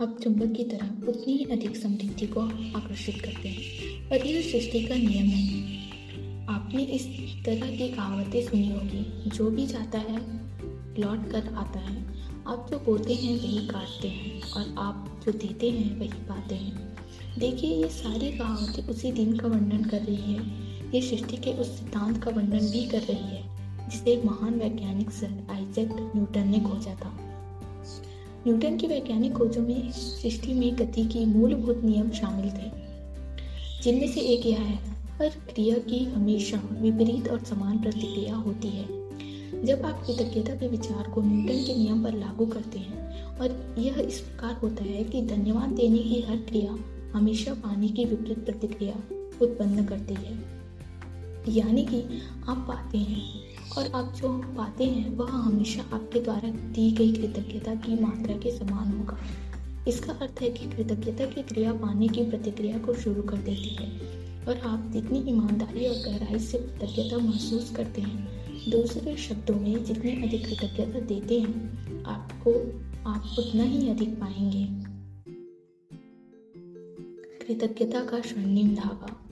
अब चुंबक की तरह उतनी ही अधिक समृद्धि को आकर्षित करते हैं। और यह सृष्टि का नियम है। आपने इस तरह की कहावतें सुनी होगी। जो भी जाता है, लौट कर आता है। आप जो बोते हैं, वही काटते हैं। और आप जो देते हैं, वही पाते हैं। देखिए, ये सारी कहावतें उसी दिन का वर्णन कर रही है। ये सृष्टि के उस सिद्धांत का वर्णन भी कर रही है, जिसे एक महान वैज्ञानिक सर आइजैक न्यूटन ने खोजा था। न्यूटन की वैज्ञानिक खोजों में सृष्टि में गति की मूलभूत नियम शामिल थे, जिनमें से एक यह है, हर क्रिया की हमेशा विपरीत और समान प्रतिक्रिया होती है। जब आप कृतज्ञता के विचार को न्यूटन के नियम पर लागू करते हैं, और यह इस प्रकार होता है कि धन्यवाद देने की हर क्रिया हमेशा पानी की विपरीत प्रतिक्रिया उत्पन्न करती है। यानी कि आप पाते हैं। और आप जो पाते हैं, वह हमेशा आपके द्वारा दी गई कृतज्ञता की मात्रा के समान होगा। इसका अर्थ है कि कृतज्ञता की क्रिया पाने की प्रतिक्रिया को शुरू कर देती है। और आप जितनी ईमानदारी और गहराई से कृतज्ञता महसूस करते हैं, दूसरे शब्दों में जितनी अधिक कृतज्ञता देते हैं, आपको, आप उतना ही अधिक पाएँगे। कृतज्ञता का स्वर्णिम धागा।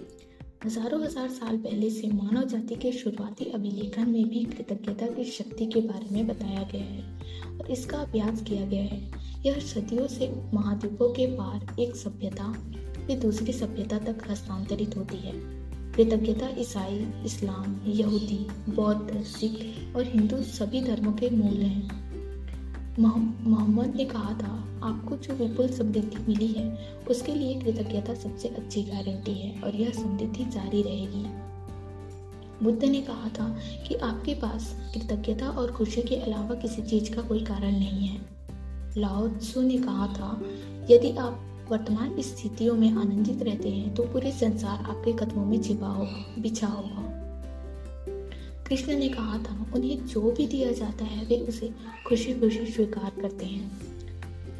हज़ारों हज़ार साल पहले से मानव जाति के शुरुआती अभिलेखन में भी कृतज्ञता की शक्ति के बारे में बताया गया है और इसका अभ्यास किया गया है। यह सदियों से महाद्वीपों के पार एक सभ्यता से दूसरी सभ्यता तक हस्तांतरित होती है। कृतज्ञता ईसाई, इस्लाम, यहूदी, बौद्ध, सिख और हिंदू सभी धर्मों के मूल हैं। मोहम्मद ने कहा था, आपको जो विपुल समृद्धि मिली है, उसके लिए कृतज्ञता सबसे अच्छी गारंटी है और यह समृद्धि जारी रहेगी। बुद्ध ने कहा था कि आपके पास कृतज्ञता और खुशी के अलावा किसी चीज़ का कोई कारण नहीं है। लाओ त्सु ने कहा था, यदि आप वर्तमान स्थितियों में आनंदित रहते हैं तो पूरे संसार आपके कदमों में छिपा होगा बिछा होगा। कृष्ण ने कहा था, उन्हें जो भी दिया जाता है, वे उसे खुशी खुशी स्वीकार करते हैं।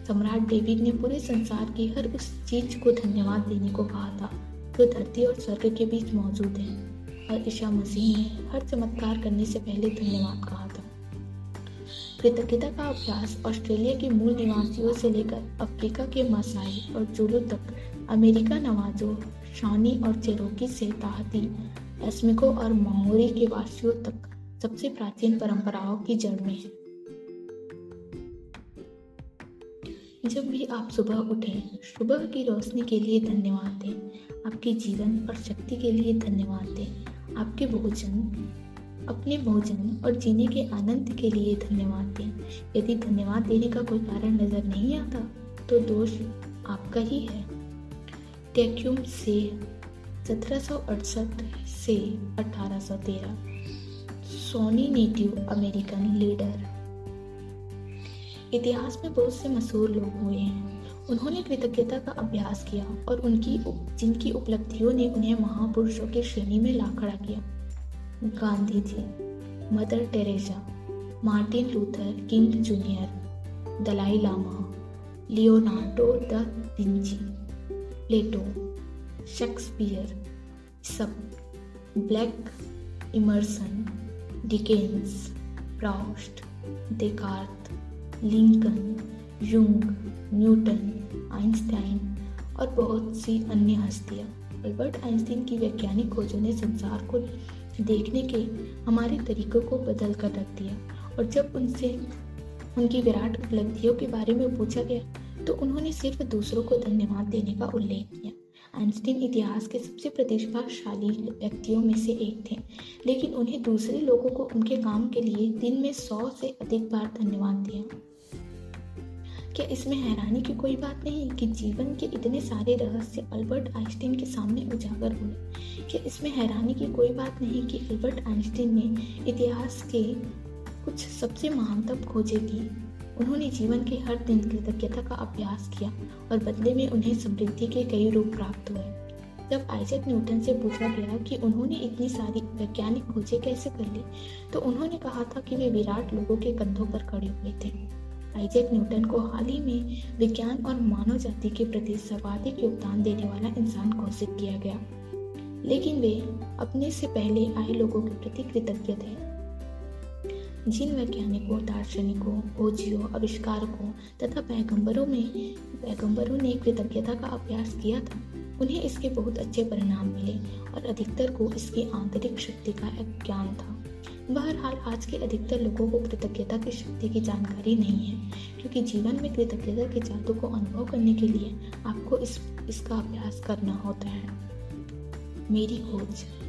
सम्राट डेविड ने पूरे संसार की हर उस चीज़ को धन्यवाद देने को कहा था, जो धरती और स्वर्ग के बीच मौजूद है। और ईशा मसीह ने हर चमत्कार करने से पहले धन्यवाद कहा था। कृतज्ञता का अभ्यास ऑस्ट्रेलिया के मूल निवासियों से लेकर अफ्रीका के मसाई और जुलू तक, अमेरिका नवाजों, शानी और चेरोकी से ताहती एस्मिको और माओरी के वासियों तक सबसे प्राचीन परंपराओं की जड़ में है। जब भी आप सुबह उठें, सुबह की रोशनी के लिए धन्यवाद दें। आपके जीवन और शक्ति के लिए धन्यवाद दें। आपके भोजन, अपने भोजन और जीने के आनंद के लिए धन्यवाद दें। यदि धन्यवाद देने का कोई कारण नज़र नहीं आता तो दोष आपका ही है। टैक्यूम से सत्रह से 1813 सोनी नेटिव अमेरिकन लीडर। इतिहास में बहुत से मशहूर लोग हुए हैं। उन्होंने कृतज्ञता का अभ्यास किया और उनकी जिनकी उपलब्धियों ने उन्हें महापुरुषों की श्रेणी में ला खड़ा किया। Gandhi ji, Mother Teresa, Martin Luther King Junior, Dalai Lama, Leonardo da Vinci, Plato, Shakespeare, सब। Blake Emerson Dickens Proust Descartes Lincoln Jung Newton, Einstein और बहुत सी अन्य हस्तियाँ। अल्बर्ट आइंस्टीन की वैज्ञानिक खोजों ने संसार को देखने के हमारे तरीकों को बदल कर रख दिया और जब उनसे, उनकी विराट उपलब्धियों के बारे में पूछा गया तो उन्होंने सिर्फ़ दूसरों को धन्यवाद देने का उल्लेख किया। आइंस्टीन इतिहास के सबसे प्रतिभाशाली व्यक्तियों में से एक थे, लेकिन उन्हें दूसरे लोगों को उनके काम के लिए दिन में सौ से अधिक बार धन्यवाद दिया। क्या इसमें हैरानी की कोई बात नहीं कि जीवन के इतने सारे रहस्य अल्बर्ट आइंस्टीन के सामने उजागर हुए? क्या इसमें हैरानी की कोई बात नहीं कि अल्बर्ट आइंस्टीन ने इतिहास के कुछ सबसे महानतम खोजें की उन्होंने जीवन के हर दिन कृतज्ञता का अभ्यास किया और बदले में उन्हें समृद्धि के कई रूप प्राप्त हुए। जब आइजक न्यूटन से पूछा गया कि उन्होंने इतनी सारी वैज्ञानिक खोजें कैसे कर ली तो उन्होंने कहा था कि वे विराट लोगों के कंधों पर खड़े हुए थे। आइजक न्यूटन को हाल ही में विज्ञान और मानव जाति के प्रति सर्वाधिक योगदान देने वाला इंसान घोषित किया गया। लेकिन वे अपने से पहले आए लोगों के प्रति कृतज्ञ थे। जिन वैज्ञानिकों दार्शनिकों खोजियों आविष्कारकों तथा पैगंबरों में, पैगंबरों ने कृतज्ञता का अभ्यास किया था। उन्हें इसके बहुत अच्छे परिणाम मिले और अधिकतर को इसकी आंतरिक शक्ति का एक ज्ञान था। बहरहाल, आज के अधिकतर लोगों को कृतज्ञता की शक्ति की जानकारी नहीं है, क्योंकि जीवन में कृतज्ञता के जादू को अनुभव करने के लिए आपको इस, इसका अभ्यास करना होता है। मेरी खोज।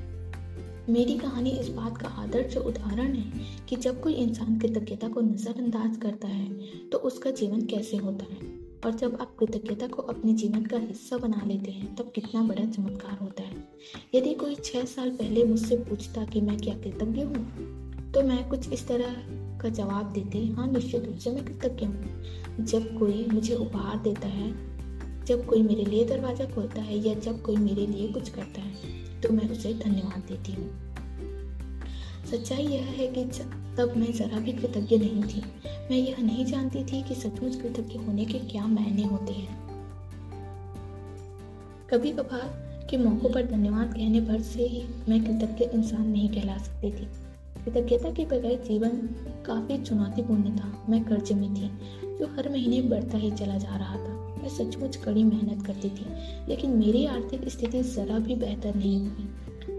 मेरी कहानी इस बात का आदर्श उदाहरण है कि जब कोई इंसान कृतज्ञता को नज़रअंदाज करता है तो उसका जीवन कैसे होता है? और जब आप कृतज्ञता को अपने जीवन का हिस्सा बना लेते हैं, तब कितना बड़ा चमत्कार होता है। यदि कोई छह साल पहले मुझसे पूछता कि मैं क्या कृतज्ञ हूँ तो मैं कुछ इस तरह का जवाब देती हाँ निश्चित रूप से मैं कृतज्ञ हूँ। जब कोई मुझे उपहार देता है जब कोई मेरे लिए दरवाज़ा खोलता है या जब कोई मेरे लिए कुछ करता है तो मैं उसे धन्यवाद देती हूँ। सच्चाई यह है कि तब मैं ज़रा भी कृतज्ञ नहीं थी। मैं यह नहीं जानती थी कि सचमुच कृतज्ञ होने के क्या मायने होते हैं। कभी कभार के मौक़ों पर धन्यवाद कहने भर से ही मैं कृतज्ञ इंसान नहीं कहला सकती थी। कृतज्ञता के बगैर जीवन काफ़ी चुनौतीपूर्ण था। मैं कर्ज में थी, जो हर महीने बढ़ता ही चला जा रहा था। मैं सचमुच कड़ी मेहनत करती थी, लेकिन मेरी आर्थिक स्थिति ज़रा भी बेहतर नहीं हुई।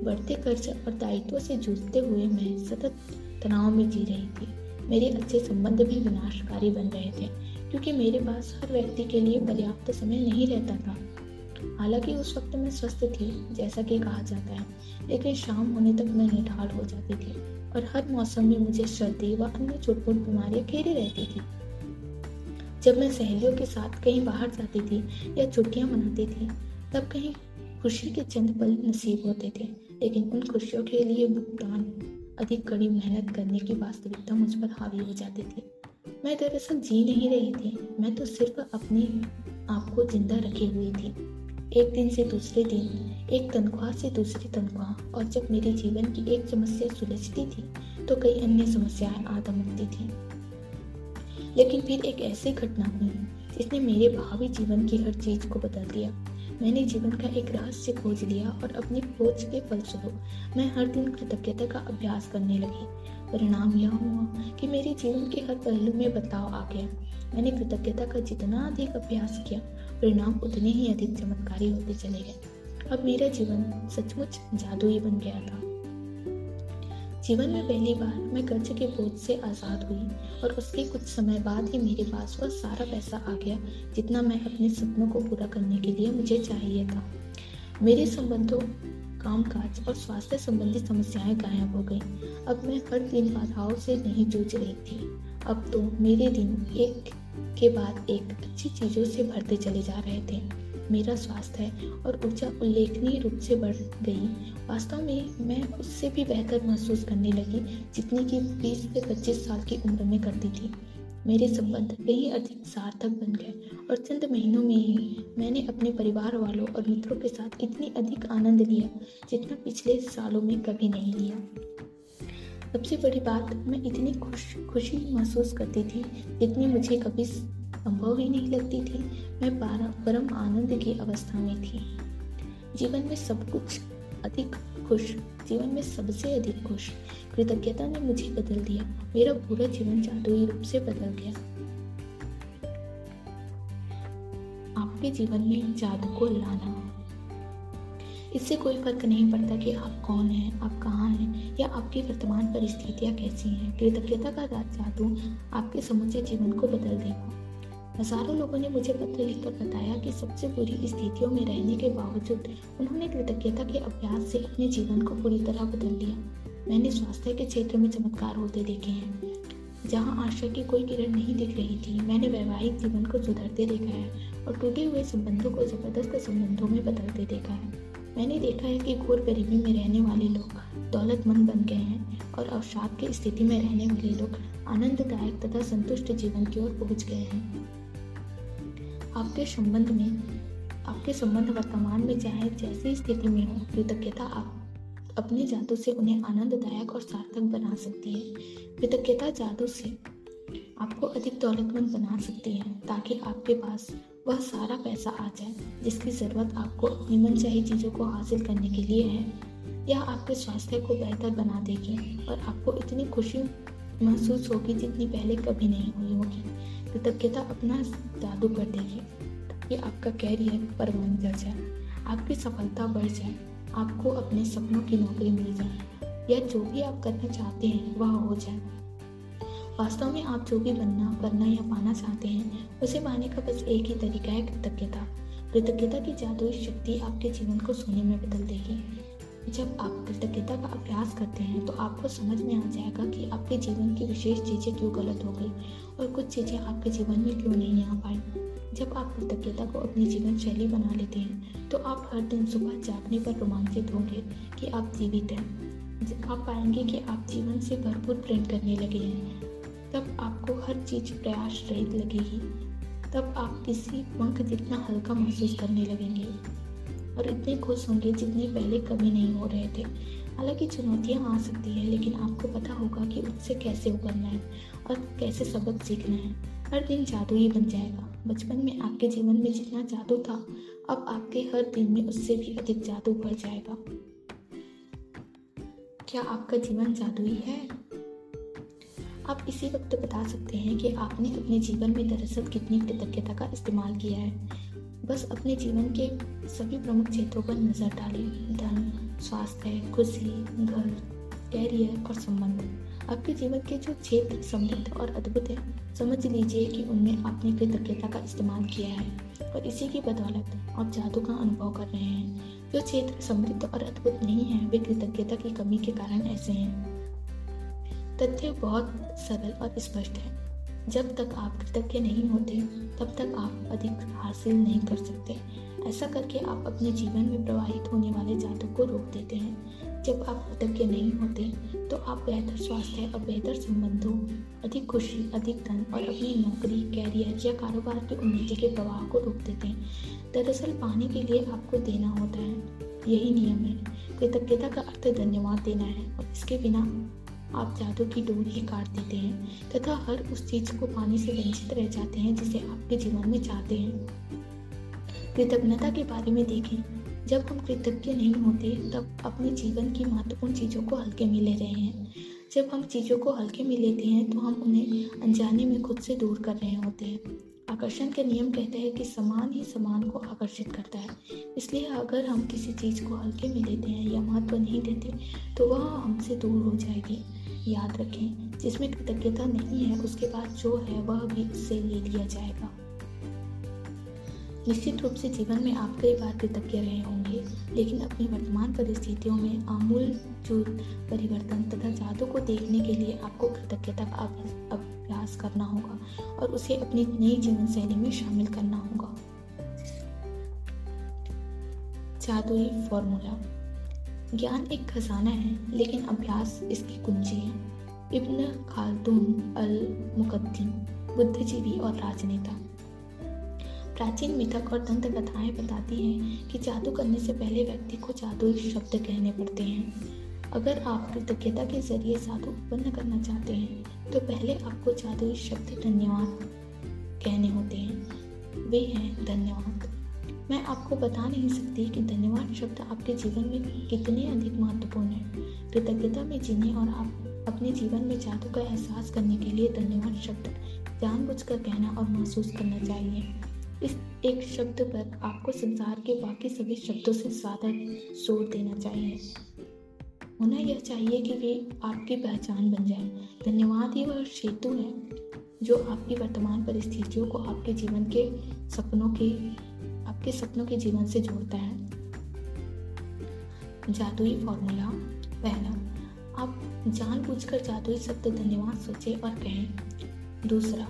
बढ़ते कर्ज और दायित्व से जूझते हुए मैं सतत तनाव में जी रही थी। मेरे अच्छे संबंध भी विनाशकारी बन रहे थे, क्योंकि मेरे पास हर व्यक्ति के लिए पर्याप्त समय नहीं रहता था। हालाँकि उस वक्त मैं स्वस्थ थी, जैसा कि कहा जाता है, लेकिन शाम होने तक मैं निढाल हो जाती थी और हर मौसम में मुझे सर्दी व अन्य छोट बीमारियाँ घेरी रहती थी। जब मैं सहेलियों के साथ कहीं बाहर जाती थी या छुट्टियाँ मनाती थी, तब कहीं खुशी के चंद पल नसीब होते थे। लेकिन उन खुशियों के लिए भुगतान, अधिक कड़ी मेहनत करने की वास्तविकता मुझ पर हावी हो जाती थी। मैं दरअसल जी नहीं रही थी। मैं तो सिर्फ़ अपने आप को ज़िंदा रखे हुई थी। एक दिन से दूसरे दिन, एक तनख्वाह से दूसरी तनख्वाह, और जब मेरे जीवन की एक समस्या सुलझती थी तो कई अन्य समस्याएँ आ दमकती थी। लेकिन फिर एक ऐसी घटना हुई, जिसने मेरे भावी जीवन की हर चीज़ को बदल दिया। मैंने जीवन का एक रहस्य खोज लिया और अपनी खोज के फलस्वरूप मैं हर दिन कृतज्ञता का अभ्यास करने लगी। परिणाम यह हुआ कि मेरे जीवन के हर पहलू में बदलाव आ गया। मैंने कृतज्ञता का जितना अधिक अभ्यास किया, परिणाम उतने ही अधिक चमत्कारी होते चले गए। अब मेरा जीवन सचमुच जादुई बन गया था। जीवन में पहली बार मैं कर्ज के बोझ से आज़ाद हुई और उसके कुछ समय बाद ही मेरे पास वह सारा पैसा आ गया, जितना मैं अपने सपनों को पूरा करने के लिए मुझे चाहिए था। मेरे संबंधों, कामकाज और स्वास्थ्य संबंधी समस्याएँ गायब हो गई। अब मैं हर दिन बाधाओं से नहीं जूझ रही थी। अब तो मेरे दिन एक के बाद एक अच्छी चीज़ों से भरते चले जा रहे थे। मेरा स्वास्थ्य है और ऊर्जा उल्लेखनीय रूप से बढ़ गई। वास्तव में मैं उससे भी बेहतर महसूस करने लगी, जितनी कि 20 से 25 साल की उम्र में करती थी। मेरे संबंध कहीं अधिक सार्थक बन गए और चंद महीनों में ही मैंने अपने परिवार वालों और मित्रों के साथ इतनी अधिक आनंद लिया, जितना पिछले सालों में कभी नहीं लिया। सबसे बड़ी बात, मैं इतनी खुश, खुशी महसूस करती थी जितनी मुझे कभी संभव ही नहीं लगती थी। मैं परम आनंद की अवस्था में थी। जीवन में सब कुछ अधिक खुश, जीवन में सबसे अधिक खुश। कृतज्ञता ने मुझे बदल दिया। मेरा पूरा जीवन जादुई रूप से बदल गया। आपके जीवन में जादू को लाना। इससे कोई फ़र्क नहीं पड़ता कि आप कौन हैं, आप कहाँ हैं, या आपकी वर्तमान परिस्थितियाँ कैसी हैं। कृतज्ञता का जादू आपके समूचे जीवन को बदल देगा। हज़ारों लोगों ने मुझे पत्र लिखकर बताया कि सबसे बुरी स्थितियों में रहने के बावजूद उन्होंने कृतज्ञता के अभ्यास से अपने जीवन को पूरी तरह बदल लिया। मैंने स्वास्थ्य के क्षेत्र में चमत्कार होते देखे हैं, जहाँ आशा की कोई किरण नहीं दिख रही थी। मैंने वैवाहिक जीवन को सुधरते देखा है और टूटे हुए संबंधों को ज़बरदस्त संबंधों में बदलते देखा है। मैंने देखा है कि घोर गरीबी में रहने वाले लोग दौलतमंद बन गए हैं और अवसाद की स्थिति में रहने वाले लोग आनंददायक तथा संतुष्ट जीवन की ओर पहुँच गए हैं। आपके संबंध में, आपके संबंध वर्तमान में चाहे जैसी स्थिति में हो, कृतज्ञता आप अपने जादू से उन्हें आनंददायक और सार्थक बना सकती है। कृतज्ञता जादू से आपको अधिक दौलतमंद बना सकती है, ताकि आपके पास वह सारा पैसा आ जाए, जिसकी ज़रूरत आपको अपनी मन चाही चीज़ों को हासिल करने के लिए है। या आपके स्वास्थ्य को बेहतर बना देगी और आपको इतनी खुशी महसूस होगी जितनी पहले कभी नहीं हुई होगी। कृतज्ञता अपना जादू कर देगी ताकि आपका कैरियर परवान चढ़ जाए आपकी सफलता बढ़ जाए। आपको अपने सपनों की नौकरी मिल जाए। या जो भी आप करना चाहते हैं, वह हो जाए। वास्तव में आप जो भी बनना, करना या पाना चाहते हैं, उसे पाने का बस एक ही तरीका है कृतज्ञता। कृतज्ञता की जादुई शक्ति आपके जीवन को सोने में बदल देगी। जब आप कृतज्ञता का अभ्यास करते हैं तो आपको समझ में आ जाएगा कि आपके जीवन की विशेष चीज़ें क्यों गलत हो गई और कुछ चीज़ें आपके जीवन में क्यों नहीं आ पाई। जब आप कृतज्ञता को अपनी जीवन शैली बना लेते हैं तो आप हर दिन सुबह जागने पर रोमांचित होंगे कि आप जीवित हैं। आप पाएँगे कि आप जीवन से भरपूर प्रेम करने लगे हैं। तब आपको हर चीज़ प्रयास रहित लगेगी। तब आप किसी पंख जितना हल्का महसूस करने लगेंगे। और इतने खुश होंगे जितने पहले कभी नहीं हो रहे थे। हालाँकि चुनौतियाँ आ सकती है, लेकिन आपको पता होगा कि उससे कैसे उबरना है और कैसे सबक सीखना है। हर दिन जादू ही बन जाएगा। बचपन में आपके जीवन में जितना जादू था, अब आपके हर दिन में उससे भी अधिक जादू बढ़ जाएगा। क्या आपका जीवन जादुई है? आप इसी वक्त बता सकते हैं कि आपने अपने जीवन में दरअसल कितनी कृतज्ञता का इस्तेमाल किया है। बस अपने जीवन के सभी प्रमुख क्षेत्रों पर नज़र डालें। धन, स्वास्थ्य, खुशी, घर कैरियर और संबंध। आपके जीवन के जो क्षेत्र समृद्ध और अद्भुत है, समझ लीजिए कि उनमें आपने कृतज्ञता का इस्तेमाल किया है और इसी की बदौलत आप जादू का अनुभव कर रहे हैं। जो क्षेत्र समृद्ध और अद्भुत नहीं है, वे कृतज्ञता की कमी के कारण ऐसे हैं। तथ्य बहुत सरल और स्पष्ट है। जब तक आप कृतज्ञ नहीं होते, तब तक आप अधिक हासिल नहीं कर सकते। ऐसा करके आप अपने जीवन में प्रवाहित होने वाले जादू को रोक देते हैं। जब आप कृतज्ञ नहीं होते तो आप बेहतर स्वास्थ्य और बेहतर संबंधों, अधिक खुशी, अधिक धन और अपनी नौकरी कैरियर या कारोबार की उन्नति के प्रवाह को रोक देते हैं। दरअसल पाने के लिए आपको देना होता है। यही नियम है। कृतज्ञता का अर्थ धन्यवाद देना है। और इसके बिना आप जादू की डोरी ही काट देते हैं। तथा हर उस चीज़ को पाने से वंचित रह जाते हैं जिसे आपके जीवन में चाहते हैं। कृतज्ञता के बारे में देखें। जब हम कृतज्ञ नहीं होते, तब अपने जीवन की महत्वपूर्ण चीज़ों को हल्के में ले रहे हैं। जब हम चीज़ों को हल्के में लेते हैं तो हम उन्हें अनजाने में खुद से दूर कर रहे होते हैं। आकर्षण के नियम कहते हैं कि समान ही समान को आकर्षित करता है। इसलिए अगर हम किसी चीज़ को हल्के में लेते हैं या महत्व नहीं देते तो वह हमसे दूर हो जाएगी। याद रखें, जिसमें कृतज्ञता नहीं है, उसके बाद जो है वह भी उससे ले लिया जाएगा। निश्चित रूप से जीवन में आप कई बार कृतज्ञ रहे होंगे, लेकिन अपनी वर्तमान परिस्थितियों में आमूल चूर परिवर्तन तथा जादू को देखने के लिए आपको कृतज्ञता का अभ्यास करना होगा और उसे अपनी नई जीवन शैली में शामिल करना होगा। जादुई फॉर्मूला। ज्ञान एक खजाना है, लेकिन अभ्यास इसकी कुंजी है। इब्न खालदून अल मुकद्दीम बुद्धिजीवी और राजनेता। प्राचीन मिथक और दंत कथाएँ बताती हैं कि जादू करने से पहले व्यक्ति को जादुई शब्द कहने पड़ते हैं। अगर आप कृतज्ञता के ज़रिए साधु उत्पन्न करना चाहते हैं तो पहले आपको जादुई शब्द धन्यवाद कहने होते हैं। वे हैं धन्यवाद। मैं आपको बता नहीं सकती कि धन्यवाद शब्द आपके जीवन में कितने अधिक महत्वपूर्ण है। कृतज्ञता में जीने और आप अपने जीवन में जादू का एहसास करने के लिए धन्यवाद शब्द जानबूझकर कहना और महसूस करना चाहिए। इस एक शब्द पर आपको संसार के बाकी सभी शब्दों से ज़्यादा ज़ोर देना चाहिए। होना यह चाहिए कि वे आपकी पहचान बन जाए। धन्यवाद ही वह सेतु है जो आपकी वर्तमान परिस्थितियों को आपके जीवन के सपनों के, आपके सपनों के जीवन से जोड़ता है। जादुई फॉर्मूला पहला। आप जानबूझकर जादुई शब्द धन्यवाद सोचे और कहें। दूसरा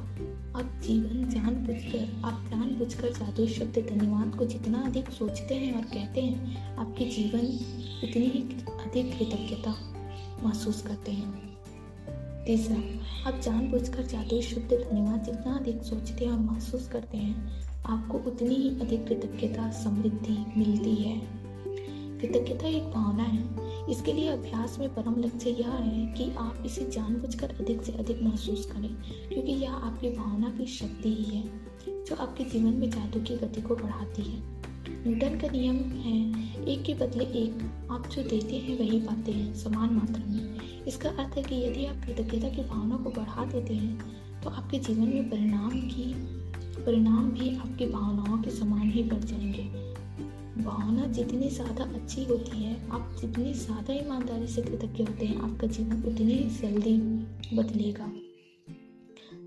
आप जीवन जान जानबूझकर आप जानबूझकर जादुई शब्द धन्यवाद को जितना अधिक सोचते हैं और कहते हैं, आपके जीवन उतनी ही अधिक कृतज्ञता महसूस करते हैं। तीसरा, आप जानबूझकर जादुई शब्द धन्यवाद जितना अधिक सोचते हैं और महसूस करते हैं, आपको उतनी ही अधिक कृतज्ञता समृद्धि मिलती है। कृतज्ञता एक भावना है इसके लिए अभ्यास में परम लक्ष्य यह है कि आप इसे जानबूझकर अधिक से अधिक महसूस करें, क्योंकि यह आपकी भावना की शक्ति ही है, जो आपके जीवन में जादू की गति को बढ़ाती है। न्यूटन का नियम है, एक के बदले एक। आप जो देते हैं, वही पाते हैं, समान मात्रा में। इसका अर्थ है कि यदि आप कृतज्ञता की भावना को बढ़ा देते हैं तो आपके जीवन में परिणाम की, परिणाम भी आपकी भावनाओं के समान ही बढ़ जाएँगे। भावना जितनी ज़्यादा अच्छी होती है, आप जितनी ज़्यादा ईमानदारी से कृतज्ञ होते हैं, आपका जीवन उतनी ही जल्दी बदलेगा।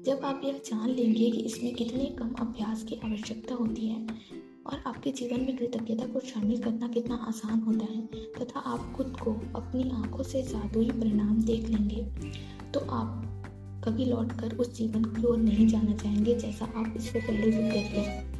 जब आप यह जान लेंगे कि इसमें कितने कम अभ्यास की आवश्यकता होती है और आपके जीवन में कृतज्ञता को शामिल करना कितना आसान होता है तथा आप खुद को अपनी आँखों से जादुई परिणाम देख लेंगे तो आप कभी लौटकर उस जीवन की ओर नहीं जाना चाहेंगे जैसा आप इससे पहले ज़िंदगी थे